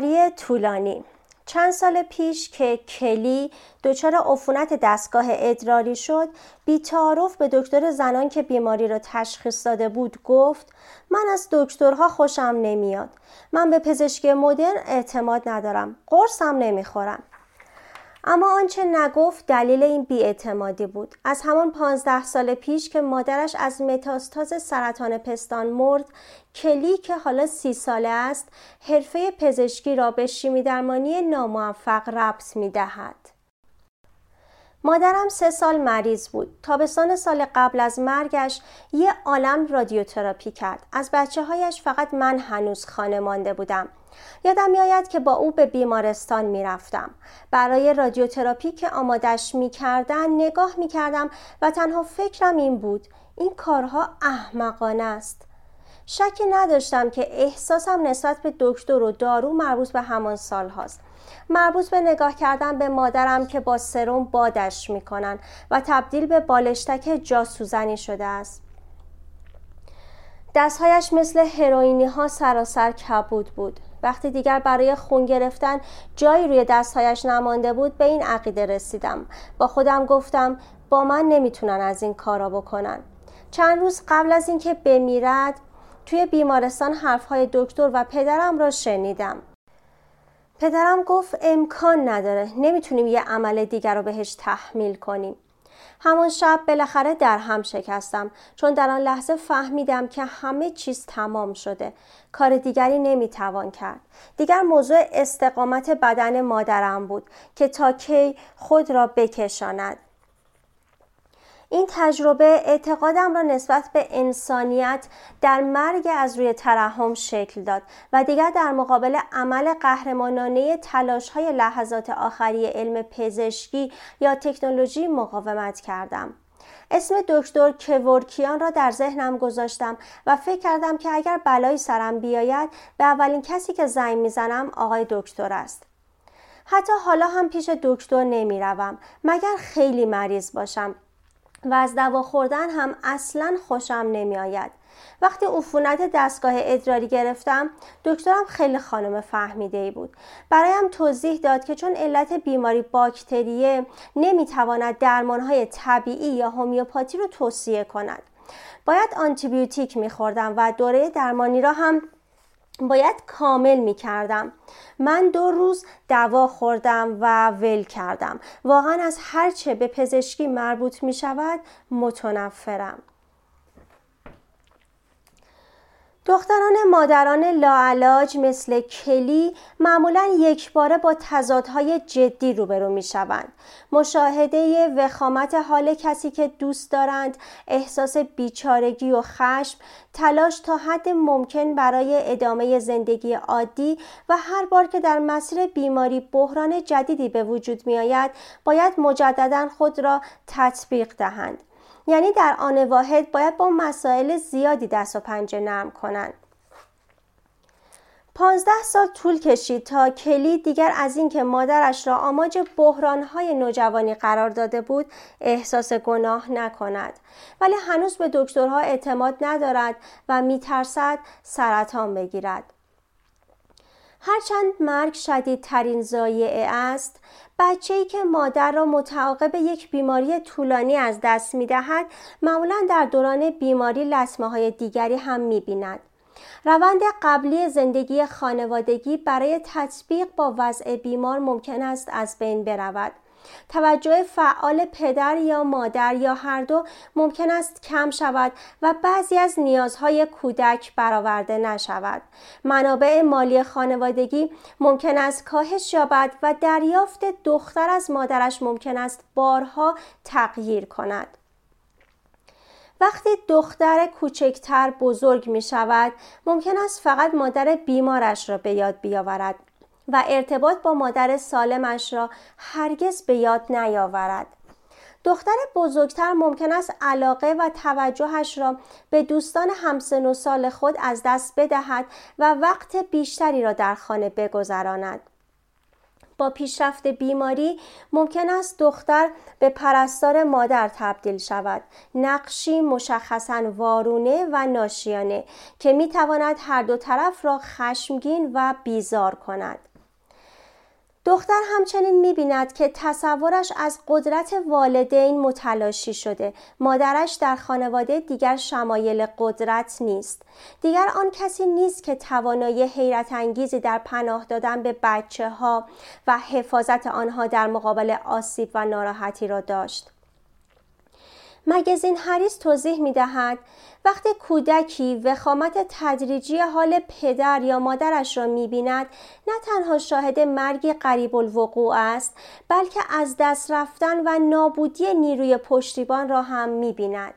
بیماری طولانی. چند سال پیش که کلی دچار عفونت دستگاه ادراری شد بیتعارف به دکتر زنان که بیماری را تشخیص داده بود گفت من از دکترها خوشم نمیاد. من به پزشکی مدرن اعتماد ندارم. قرصم نمی‌خورم. اما آنچه نگفت دلیل این بیاعتمادی بود از همان پانزده سال پیش که مادرش از متاستاز سرطان پستان مرد کلی که حالا سی ساله است حرفه پزشکی را به شیمی درمانی ناموفق ربط می دهد. مادرم سه سال مریض بود. تابستان سال قبل از مرگش یه عالم رادیوتراپی کرد. از بچه هایش فقط من هنوز خانه مانده بودم. یادم میآید که با او به بیمارستان می‌رفتم برای رادیوتراپی که آمادش می‌کردن نگاه می‌کردم و تنها فکرم این بود این کارها احمقانه است شکی نداشتم که احساسم نسبت به دکتر و دارو مربوط به همان سال هاست مربوط به نگاه کردن به مادرم که با سرم بادش می‌کنن و تبدیل به بالشتک جاسوزنی شده است. دستهایش مثل هروئینی ها سراسر کبود بود. وقتی دیگر برای خون گرفتن جایی روی دستهایش نمانده بود به این عقیده رسیدم. با خودم گفتم با من نمی‌تونن از این کارا بکنن. چند روز قبل از اینکه بمیرد توی بیمارستان حرفهای دکتر و پدرم را شنیدم. پدرم گفت امکان نداره. نمی‌تونیم یه عمل دیگر رو بهش تحمیل کنیم. همان شب بالاخره در هم شکستم. چون در آن لحظه فهمیدم که همه چیز تمام شده. کار دیگری نمی‌توان کرد. دیگر موضوع استقامت بدن مادرم بود که تا کی خود را بکشاند. این تجربه اعتقادم را نسبت به انسانیت در مرگ از روی ترحم شکل داد و دیگر در مقابل عمل قهرمانانه تلاش های لحظات آخری علم پزشکی یا تکنولوژی مقاومت کردم. اسم دکتر کورکیان را در ذهنم گذاشتم و فکر کردم که اگر بلایی سرم بیاید به اولین کسی که زنگ می‌زنم آقای دکتر است. حتی حالا هم پیش دکتر نمی روم مگر خیلی مریض باشم و از دوا خوردن هم اصلا خوشم نمی آید. وقتی عفونت دستگاه ادراری گرفتم دکترم خیلی خانم فهمیده ای بود برایم توضیح داد که چون علت بیماری باکتریه نمی‌تواند درمانهای طبیعی یا هومیوپاتی رو توصیه کند باید آنتیبیوتیک میخوردم و دوره درمانی را هم باید کامل می کردم من دو روز دوا خوردم و ول کردم. واقعا از هرچه به پزشکی مربوط می شود متنفرم. دختران مادران لاعلاج مثل کلی معمولا یک باره با تضادهای جدی روبرو می شوند. مشاهده وخامت حال کسی که دوست دارند، احساس بیچارگی و خشم، تلاش تا حد ممکن برای ادامه زندگی عادی و هر بار که در مسیر بیماری بحران جدیدی به وجود می آید، باید مجددا خود را تطبیق دهند. یعنی در آن واحد باید با مسائل زیادی دست و پنجه نرم کنند. پانزده سال طول کشید تا کلی دیگر از اینکه مادرش را آماج بحرانهای نوجوانی قرار داده بود احساس گناه نکند. ولی هنوز به دکترها اعتماد ندارد و میترسد سرطان بگیرد. هرچند مرگ شدیدترین زایعه است بچه ای که مادر را متعاقب یک بیماری طولانی از دست می دهد معمولا در دوران بیماری لسمه های دیگری هم می بیند. روند قبلی زندگی خانوادگی برای تطبیق با وضع بیمار ممکن است از بین برود. توجه فعال پدر یا مادر یا هر دو ممکن است کم شود و بعضی از نیازهای کودک برآورده نشود. منابع مالی خانوادگی ممکن است کاهش یابد و دریافت دختر از مادرش ممکن است بارها تغییر کند. وقتی دختر کوچکتر بزرگ می شود ممکن است فقط مادر بیمارش را به یاد بیاورد و ارتباط با مادر سالمش را هرگز به یاد نیاورد. دختر بزرگتر ممکن است علاقه و توجهش را به دوستان همسن و سال خود از دست بدهد و وقت بیشتری را در خانه بگذراند. با پیشرفت بیماری ممکن است دختر به پرستار مادر تبدیل شود نقشی مشخصا وارونه و ناشیانه که می تواند هر دو طرف را خشمگین و بیزار کند دختر همچنین می‌بیند که تصورش از قدرت والدین متلاشی شده. مادرش در خانواده دیگر شمایل قدرت نیست. دیگر آن کسی نیست که توانایی حیرت انگیزی در پناه دادن به بچه ها و حفاظت آنها در مقابل آسیب و ناراحتی را داشت. مگزین هریس توضیح می دهد وقتی کودکی وخامت تدریجی حال پدر یا مادرش را می بیند نه تنها شاهد مرگ قریب الوقوع است بلکه از دست رفتن و نابودی نیروی پشتیبان را هم می بیند.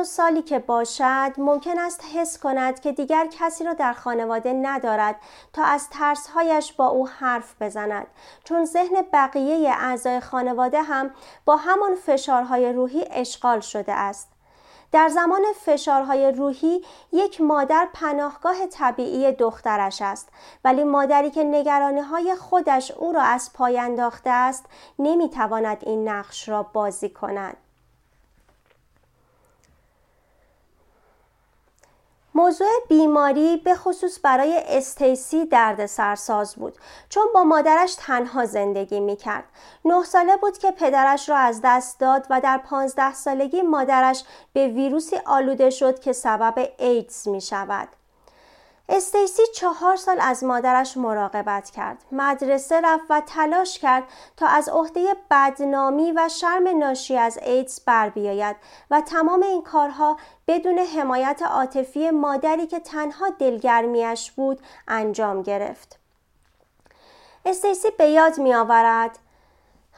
و سالی که باشد ممکن است حس کند که دیگر کسی را در خانواده ندارد تا از ترسهایش با او حرف بزند. چون ذهن بقیه اعضای خانواده هم با همان فشارهای روحی اشغال شده است. در زمان فشارهای روحی یک مادر پناهگاه طبیعی دخترش است. ولی مادری که نگرانی های خودش او را از پای انداخته است نمی‌تواند این نقش را بازی کند. موضوع بیماری به خصوص برای استیسی درد سرساز بود چون با مادرش تنها زندگی می کرد. نه ساله بود که پدرش را از دست داد و در پانزده سالگی مادرش به ویروسی آلوده شد که سبب ایدز می شود. استیسی چهار سال از مادرش مراقبت کرد. مدرسه رفت و تلاش کرد تا از عهده بدنامی و شرم ناشی از ایدز بر بیاید و تمام این کارها بدون حمایت عاطفی مادری که تنها دلگرمیش بود انجام گرفت. استیسی به یاد می آورد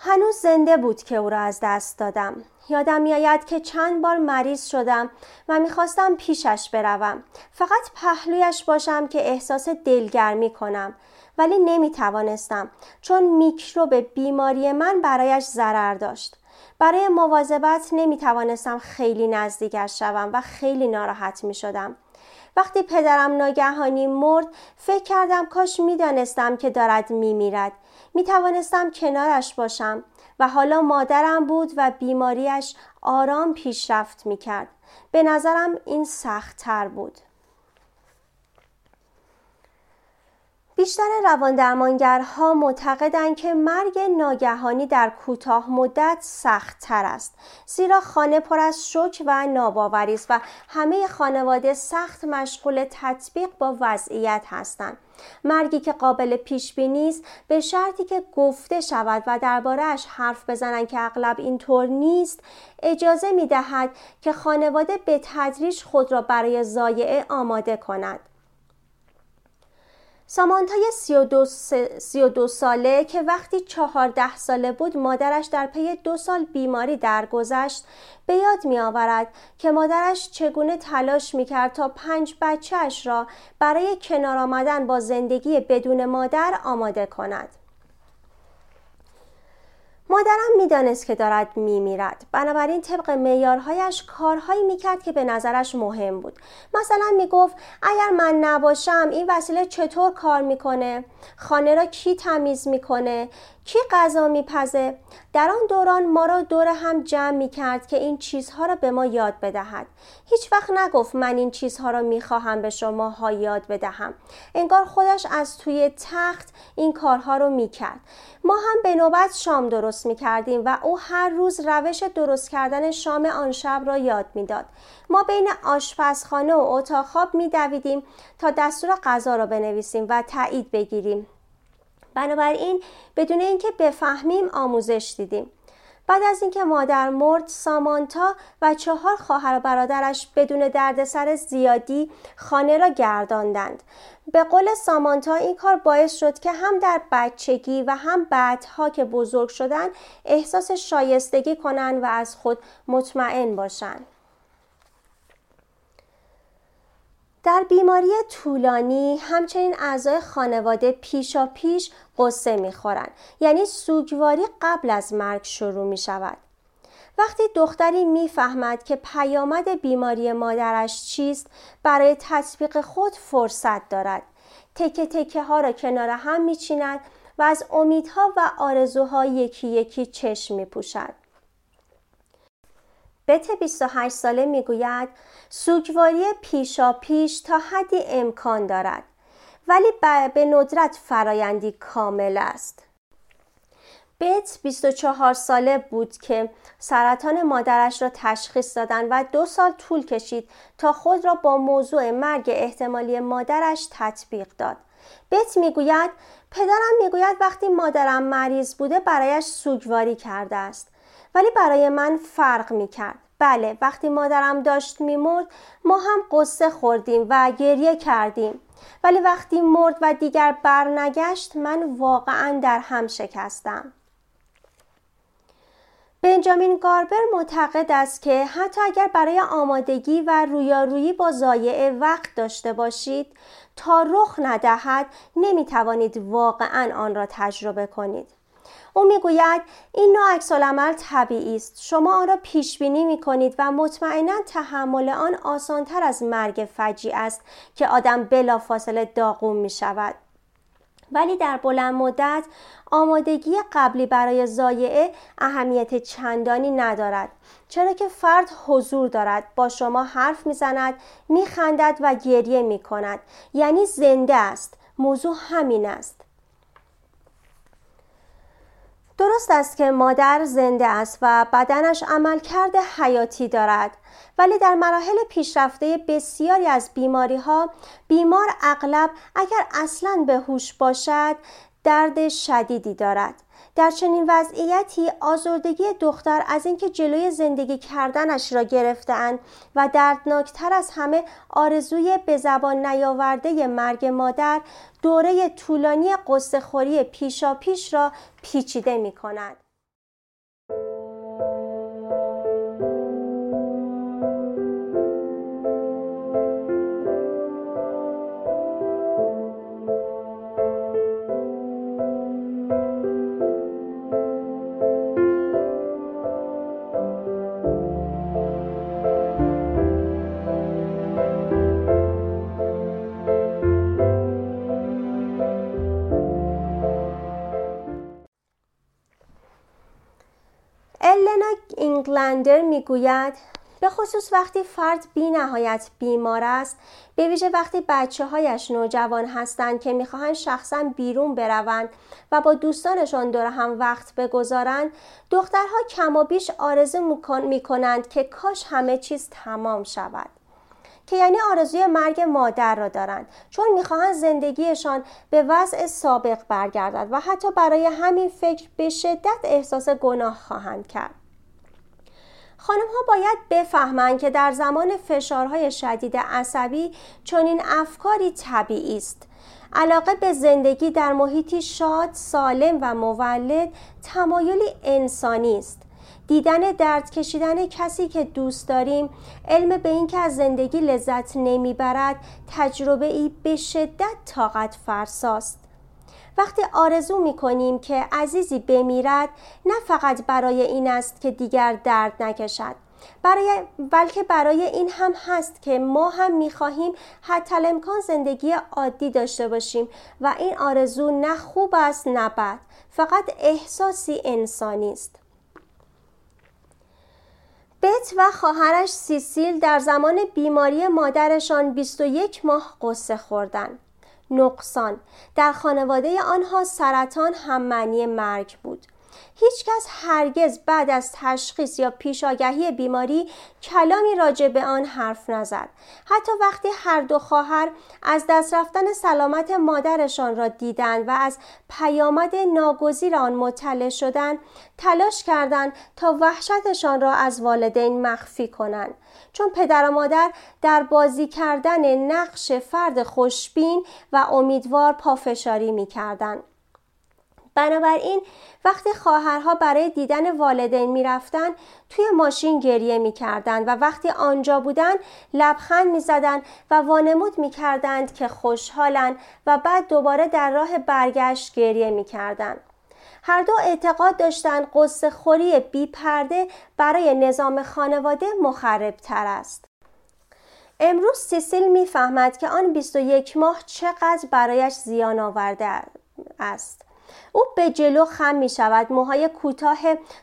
هنوز زنده بود که او را از دست دادم. یادم میآید که چند بار مریض شدم و می‌خواستم پیشش بروم فقط پهلویش باشم که احساس دلگرمی کنم ولی نمی توانستم چون میکروب بیماری من برایش ضرر داشت برای مواظبت نمی توانستم خیلی نزدیکش شوم و خیلی ناراحت می شدم. وقتی پدرم ناگهانی مرد فکر کردم کاش می‌دانستم که دارد میمیرد می توانستم کنارش باشم و حالا مادرم بود و بیماریش آرام پیشرفت می کرد. به نظرم این سخت تر بود. بیشتر روان درمانگرها معتقدند که مرگ ناگهانی در کوتاه مدت سخت تر است زیرا خانه پر از شک و ناباوری است و همه خانواده سخت مشغول تطبیق با وضعیت هستند. مرگی که قابل پیش بینی است به شرطی که گفته شود و دربارهش حرف بزنند که اغلب اینطور نیست اجازه می دهد که خانواده به تدریج خود را برای زایعه آماده کند. سامانتای 32, 32 ساله که وقتی چهارده ساله بود مادرش در پی دو سال بیماری درگذشت به یاد می آورد که مادرش چگونه تلاش می کرد تا پنج بچهش را برای کنار آمدن با زندگی بدون مادر آماده کند. مادرم می‌دانست که دارد میمیرد. بنابراین طبق معیارهایش کارهایی می‌کرد که به نظرش مهم بود. مثلا می‌گفت اگر من نباشم این وسیله چطور کار می‌کنه؟ خانه را کی تمیز می‌کنه؟ کی غذا میپزه؟ در آن دوران ما را دور هم جمع می کرد که این چیزها را به ما یاد بدهد. هیچ وقت نگفت من این چیزها را می‌خواهم به شما ها یاد بدهم. انگار خودش از توی تخت این کارها رو می‌کرد. ما هم به نوبت شام درست می‌کردیم و او هر روز روش درست کردن شام آن شب را یاد می‌داد. ما بین آشپزخانه و اتاق خواب میدویدیم تا دستور غذا را بنویسیم و تایید بگیریم. بنابراین بدون اینکه بفهمیم آموزش دیدیم. بعد از اینکه مادر مرد سامانتا و چهار خواهر و برادرش بدون دردسر زیادی خانه را گرداندند. به قول سامانتا این کار باعث شد که هم در بچگی و هم بعدها که بزرگ شدن احساس شایستگی کنند و از خود مطمئن باشند. در بیماری طولانی همچنین اعضای خانواده پیشا پیش قصه می‌خورن یعنی سوگواری قبل از مرگ شروع می شود. وقتی دختری می‌فهمد که پیامد بیماری مادرش چیست برای تطبیق خود فرصت دارد تکه تکه ها را کنار هم میچیند و از امیدها و آرزوها یکی یکی چشم می پوشد. بت 28 ساله می‌گوید سوگواری پیشا پیش تا حدی امکان دارد ولی به ندرت فرایندی کامل است. بت 24 ساله بود که سرطان مادرش را تشخیص دادن و دو سال طول کشید تا خود را با موضوع مرگ احتمالی مادرش تطبیق داد. بت می‌گوید پدرم می‌گوید وقتی مادرم مریض بوده برایش سوگواری کرده است ولی برای من فرق می‌کرد. بله وقتی مادرم داشت میمرد ما هم قصه خوردیم و گریه کردیم. ولی وقتی مرد و دیگر برنگشت من واقعا در هم شکستم. بنجامین گاربر معتقد است که حتی اگر برای آمادگی و رویارویی با زایعه وقت داشته باشید تا رخ ندهد نمی توانید واقعا آن را تجربه کنید. او می‌گوید این نوع عکس عمل طبیعی است. شما آن را پیش بینی می کنید و مطمئنا تحمل آن آسانتر از مرگ فجی است که آدم بلافاصله داغون می شود ولی در بلند مدت آمادگی قبلی برای زایعه اهمیت چندانی ندارد چرا که فرد حضور دارد با شما حرف می‌زند میخندد و گریه می‌کند. یعنی زنده است. موضوع همین است. درست است که مادر زنده است و بدنش عملکرد حیاتی دارد. ولی در مراحل پیشرفته بسیاری از بیماری ها بیمار اغلب اگر اصلا به هوش باشد درد شدیدی دارد. در چنین وضعیتی آزردگی دختر از اینکه جلوی زندگی کردنش را گرفتهاند و دردناکتر از همه آرزوی به زبان نیاورده مرگ مادر دوره طولانی قصه خوری پیشا پیش را پیچیده می کند. اینگلندر می‌گوید به خصوص وقتی فرد بی نهایت بیمار است به ویژه وقتی بچه هایش نوجوان هستند که می‌خواهند شخصا بیرون بروند و با دوستانشان دور هم وقت بگذارند دخترها کم و بیش آرزو می‌کنند که کاش همه چیز تمام شود. که یعنی آرزوی مرگ مادر را دارند چون می‌خواهند زندگیشان به وضع سابق برگردد و حتی برای همین فکر به شدت احساس گناه خواهند کرد. خانم ها باید بفهمند که در زمان فشارهای شدید عصبی چنین افکاری طبیعی است علاقه به زندگی در محیطی شاد، سالم و مولد تمایلی انسانی است. دیدن درد کشیدن کسی که دوست داریم علم به اینکه از زندگی لذت نمی‌برد تجربه ای به شدت طاقت فرساست وقتی آرزو می کنیم که عزیزی بمیرد نه فقط برای این است که دیگر درد نکشد برای بلکه برای این هم هست که ما هم می خواهیم حتی امکان زندگی عادی داشته باشیم و این آرزو نه خوب است نه بد فقط احساسی انسانی است بت و خواهرش سیسیل در زمان بیماری مادرشان 21 ماه قصه خوردند. نقصان. در خانواده آنها سرطان هم معنی مرگ بود. هیچکس هرگز بعد از تشخیص یا پیشاگهی بیماری کلامی راجع به آن حرف نزد حتی وقتی هر دو خواهر از دست رفتن سلامت مادرشان را دیدند و از پیامد ناگزیر آن مطلع شدند تلاش کردند تا وحشتشان را از والدین مخفی کنند چون پدر و مادر در بازی کردن نقش فرد خوشبین و امیدوار پافشاری می کردن. بنابراین وقتی خواهرها برای دیدن والدین می‌رفتن توی ماشین گریه می‌کردند و وقتی آنجا بودن لبخند می‌زدند و وانمود می‌کردند که خوشحالند و بعد دوباره در راه برگشت گریه می‌کردند هر دو اعتقاد داشتند قصه خوری بی پرده برای نظام خانواده مخرب تر است. امروز سیسیل می‌فهمد که آن 21 ماه چقدر برایش زیان آورده است. او به جلو خم می شود موهای کوتاه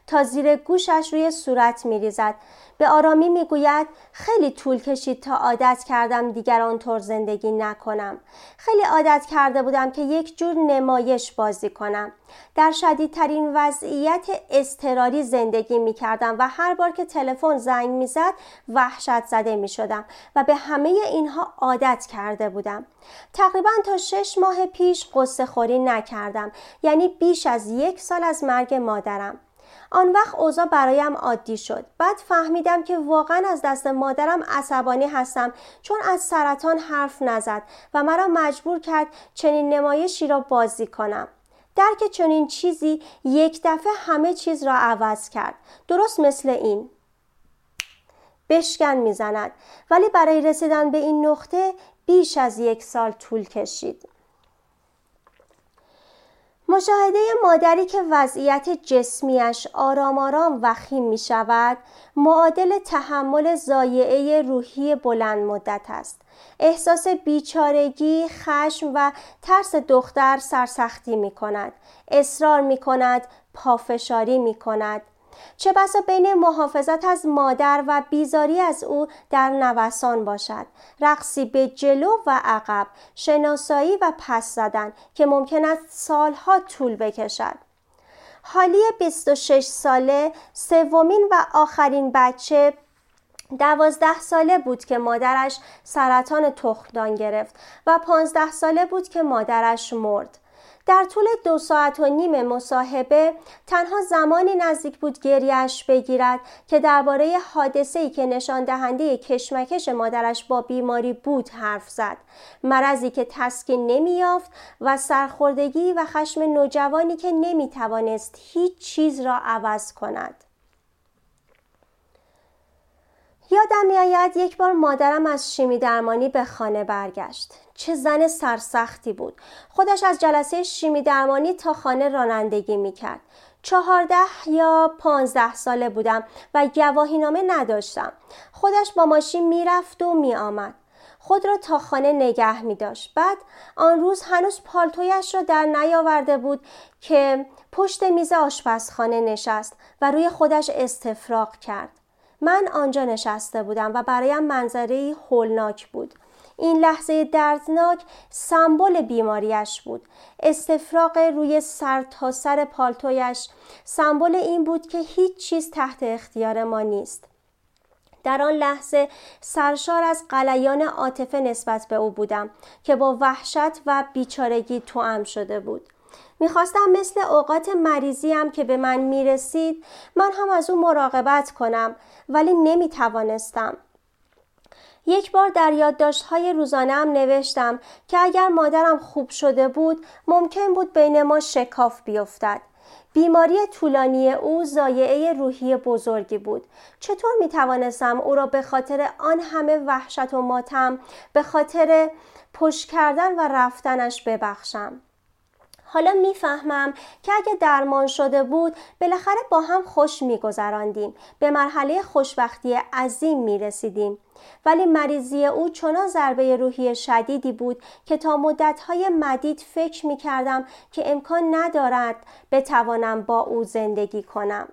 تا زیر گوشش روی صورت می ریزد به آرامی می گوید خیلی طول کشید تا عادت کردم دیگر آنطور زندگی نکنم. خیلی عادت کرده بودم که یک جور نمایش بازی کنم. در شدیدترین وضعیت اضطراری زندگی می کردم و هر بار که تلفن زنگ می زد وحشت زده می شدم و به همه اینها عادت کرده بودم. تقریبا تا شش ماه پیش قصه خوری نکردم. یعنی بیش از یک سال از مرگ مادرم. آن وقت اوضاع برایم عادی شد. بعد فهمیدم که واقعا از دست مادرم عصبانی هستم چون از سرطان حرف نزد و مرا مجبور کرد چنین نمایشی را بازی کنم. درک چنین چیزی یک دفعه همه چیز را عوض کرد. درست مثل این. بشکن می‌زند. ولی برای رسیدن به این نقطه بیش از یک سال طول کشید. مشاهده مادری که وضعیت جسمیش آرام آرام وخیم می شود معادل تحمل زایعه روحی بلند مدت است. احساس بیچارگی، خشم و ترس دختر سرسختی می کند. اصرار می کند، پافشاری می کند. چه بسا بین محافظت از مادر و بیزاری از او در نوسان باشد. رقصی به جلو و عقب شناسایی و پس زدن که ممکن است سالها طول بکشد. حالی 26 ساله سومین و آخرین بچه دوازده ساله بود که مادرش سرطان تخمدان گرفت و پانزده ساله بود که مادرش مرد. در طول دو ساعت و نیم مصاحبه تنها زمانی نزدیک بود گریش بگیرد که درباره حادثه ای که نشان دهنده کشمکش مادرش با بیماری بود حرف زد. مرضی که تسکین نمییافت و سرخوردگی و خشم نوجوانی که نمی‌توانست هیچ چیز را عوض کند. یادم میآید یک بار مادرم از شیمی درمانی به خانه برگشت. چه زن سرسختی بود خودش از جلسه شیمی درمانی تا خانه رانندگی می‌کرد چهارده یا پانزده ساله بودم و گواهی نامه نداشتم خودش با ماشین می‌رفت و میآمد خود را تا خانه نگه می داشت. بعد آن روز هنوز پالتویش را در نیاورده بود که پشت میز آشپزخانه نشست و روی خودش استفراغ کرد. من آنجا نشسته بودم و برایم منظره هولناک بود. این لحظه دردناک سمبل بیماریش بود. استفراغ روی سر تا سر پالتویش سمبل این بود که هیچ چیز تحت اختیار ما نیست. در آن لحظه سرشار از قلیان عاطفه نسبت به او بودم که با وحشت و بیچارگی توام شده بود. می‌خواستم مثل اوقات مریضیم که به من می‌رسید من هم از او مراقبت کنم ولی نمی‌توانستم. یک بار در یادداشت‌های روزانه‌ام نوشتم که اگر مادرم خوب شده بود ممکن بود بین ما شکاف بیفتد. بیماری طولانی او زایعه روحی بزرگی بود. چطور می توانستم او را به خاطر آن همه وحشت و ماتم به خاطر پشت کردن و رفتنش ببخشم؟ حالا می‌فهمم که اگه درمان شده بود بالاخره با هم خوش میگذراندیم به مرحله خوشبختی عظیم می‌رسیدیم ولی مریضی او چنان ضربه روحی شدیدی بود که تا مدتهای مدید فکر می کردم که امکان ندارد بتوانم با او زندگی کنم.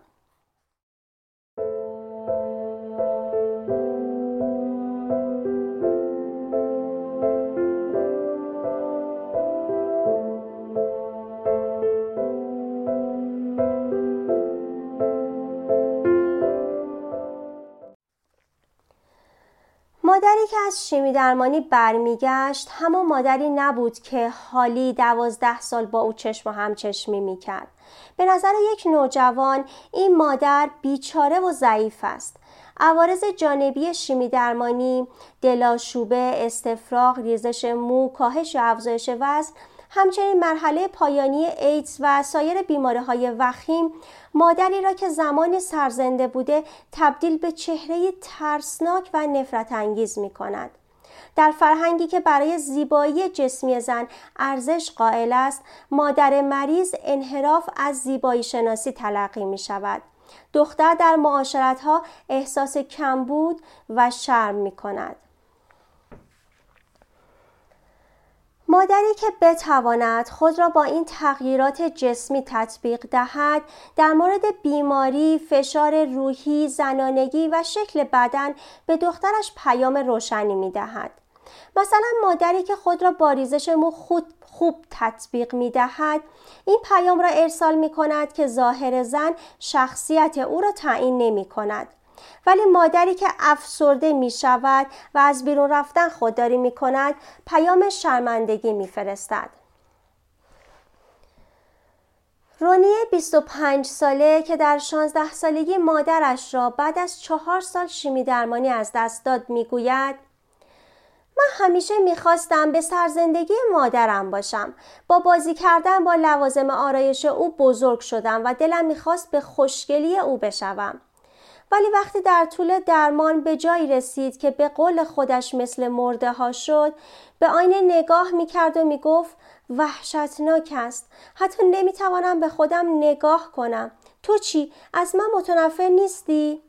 از شیمی درمانی برمیگشت همان مادری نبود که حالی دوازده سال با او چشم و همچشمی می‌کرد. به نظر یک نوجوان این مادر بیچاره و ضعیف است. عوارض جانبی شیمی درمانی دلاشوبه استفراغ ریزش مو کاهش و افزایش وزن همچنین مرحله پایانی ایدز و سایر بیماری های وخیم مادری را که زمانی سرزنده بوده تبدیل به چهره ترسناک و نفرت انگیز می کند. در فرهنگی که برای زیبایی جسمی زن ارزش قائل است مادر مریض انحراف از زیبایی شناسی تلقی می شود دختر در معاشرت ها احساس کمبود و شرم می کند مادری که بتواند خود را با این تغییرات جسمی تطبیق دهد در مورد بیماری، فشار روحی، زنانگی و شکل بدن به دخترش پیام روشنی می دهد. مثلا مادری که خود را با ریزش مو خود خوب تطبیق می دهد این پیام را ارسال می کند که ظاهر زن شخصیت او را تعیین نمی کند ولی مادری که افسرده می شود و از بیرون رفتن خودداری می کند پیام شرمندگی می فرستد. رونی 25 ساله که در 16 سالگی مادرش را بعد از چهار سال شیمی درمانی از دست داد می‌گوید من همیشه می‌خواستم به سرزندگی مادرم باشم با بازی کردن با لوازم آرایش او بزرگ شدم و دلم می‌خواست به خوشگلی او بشوم ولی وقتی در طول درمان به جایی رسید که به قول خودش مثل مرده ها شد به آینه نگاه می‌کرد و می‌گفت وحشتناک است. حتی نمی‌توانم به خودم نگاه کنم. تو چی؟ از من متنفر نیستی؟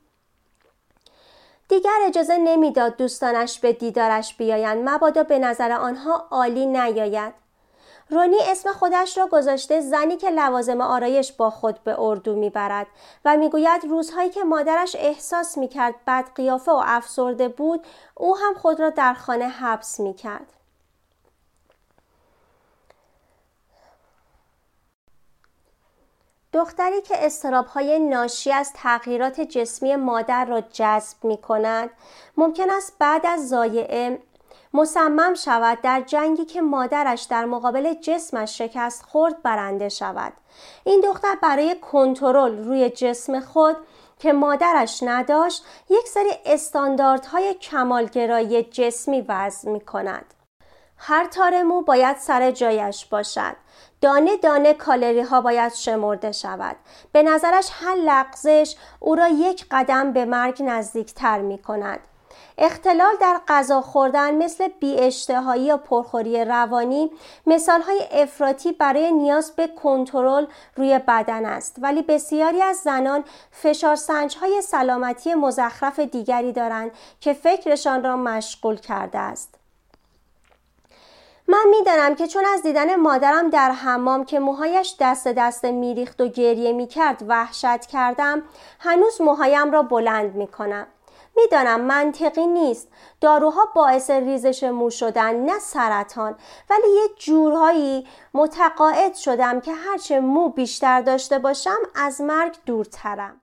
دیگر اجازه نمی‌داد دوستانش به دیدارش بیایند. مبادا به نظر آنها عالی نیاید. رونی اسم خودش را گذاشته زنی که لوازم آرایش با خود به اردو می‌برد و می‌گوید روزهایی که مادرش احساس می‌کرد بد قیافه و افسرده بود او هم خود را در خانه حبس می‌کرد. دختری که استرابهای ناشی از تغییرات جسمی مادر را جذب می کند ممکن است بعد از زایعه مصمم شود در جنگی که مادرش در مقابل جسمش شکست خورد برنده شود. این دختر برای کنترل روی جسم خود که مادرش نداشت یک سری استانداردهای کمالگرایی جسمی وضع می کند هر تار مو باید سر جایش باشد. دانه دانه کالری ها باید شمرده شود. به نظرش هر لغزش او را یک قدم به مرگ نزدیکتر می کند اختلال در غذا خوردن مثل اشتهایی یا پرخوری روانی مثال های افراطی برای نیاز به کنترل روی بدن است. ولی بسیاری از زنان فشارسنج های سلامتی مزخرف دیگری دارند که فکرشان را مشغول کرده است. من می‌دانم که چون از دیدن مادرم در حمام که موهایش دست دست میریخت و گریه می‌کرد وحشت کردم هنوز موهایم را بلند می‌کنم. می‌دانم منطقی نیست. داروها باعث ریزش مو شدن نه سرطان. ولی یه جورهایی متقاعد شدم که هرچه مو بیشتر داشته باشم از مرگ دورترم.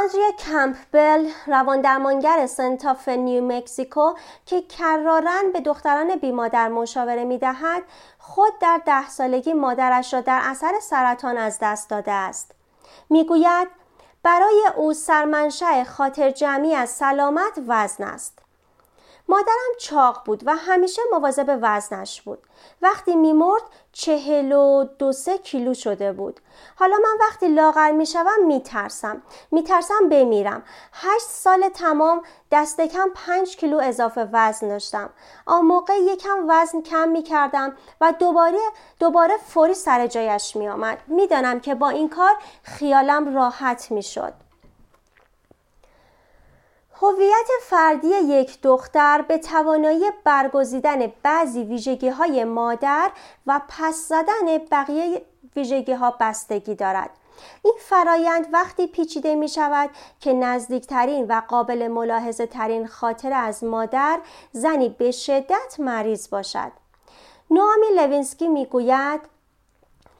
آندریا کمپبل رواندرمانگر سنتاف نیو مکزیکو که کرارن به دختران بیمادر مشاوره می دهد خود در ده سالگی مادرش را در اثر سرطان از دست داده است. می‌گوید برای او سرمنشأ خاطر جمعی از سلامت وزن است. مادرم چاق بود و همیشه مواظب وزنش بود. وقتی میمرد چهل و دو سه کیلو شده بود. حالا من وقتی لاغر می‌شوم میترسم. میترسم بمیرم. هشت سال تمام دست کم پنج کیلو اضافه وزن داشتم. آن موقع یکم وزن کم می‌کردم و دوباره دوباره فوری سر جایش میآمد. می‌دانم که با این کار خیالم راحت می‌شد. هویت فردی یک دختر به توانایی برگزیدن بعضی ویژگی های مادر و پس زدن بقیه ویژگی ها بستگی دارد. این فرایند وقتی پیچیده می شود که نزدیکترین و قابل ملاحظه ترین خاطره از مادر زنی به شدت مریض باشد. نوامی لوینسکی می گوید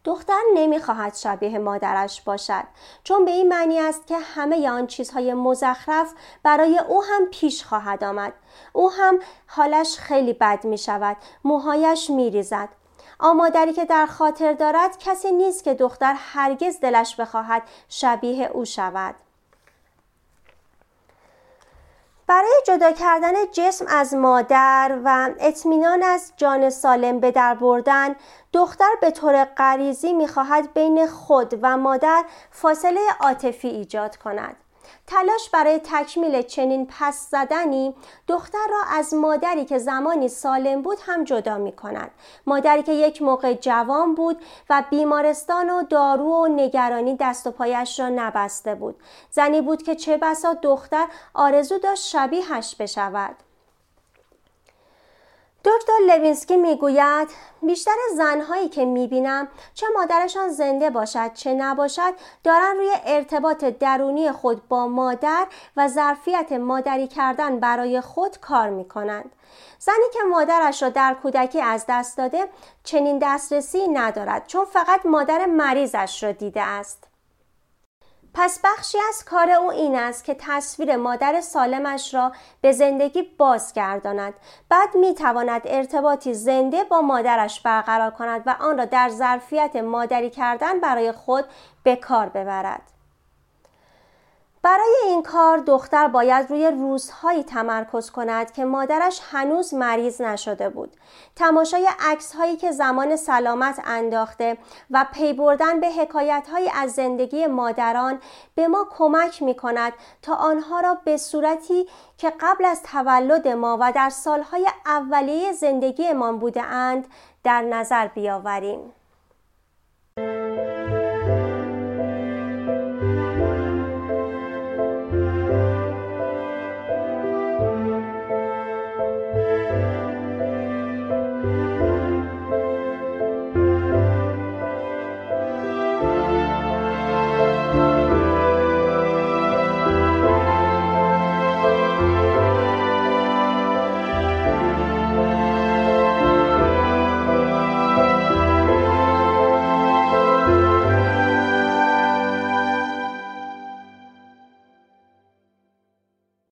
دختر نمی‌خواهد شبیه مادرش باشد چون به این معنی است که همه آن چیزهای مزخرف برای او هم پیش خواهد آمد. او هم حالش خیلی بد می شود موهایش می ریزد آمادری که در خاطر دارد کسی نیست که دختر هرگز دلش بخواهد شبیه او شود. برای جدا کردن جسم از مادر و اطمینان از جان سالم به در بردن دختر به طور غریزی می‌خواهد بین خود و مادر فاصله عاطفی ایجاد کند. تلاش برای تکمیل چنین پس زدنی دختر را از مادری که زمانی سالم بود هم جدا می کند. مادری که یک موقع جوان بود و بیمارستان و دارو و نگرانی دست و پایش را نبسته بود. زنی بود که چه بسا دختر آرزو داشت شبیهش بشود. دکتر لوینسکی می‌گوید بیشتر زنهایی که می‌بینم چه مادرشان زنده باشد چه نباشد دارن روی ارتباط درونی خود با مادر و ظرفیت مادری کردن برای خود کار می‌کنند. زنی که مادرش را در کودکی از دست داده چنین دسترسی ندارد چون فقط مادر مریضش را دیده است. پس بخشی از کار او این است که تصویر مادر سالمش را به زندگی بازگرداند. بعد می تواند ارتباطی زنده با مادرش برقرار کند و آن را در ظرفیت مادری کردن برای خود به کار ببرد. برای این کار دختر باید روی روزهایی تمرکز کند که مادرش هنوز مریض نشده بود. تماشای عکس هایی که زمان سلامت انداخته و پی بردن به حکایت از زندگی مادران به ما کمک می کند تا آنها را به صورتی که قبل از تولد ما و در سالهای اولیه زندگیمان بوده اند در نظر بیاوریم.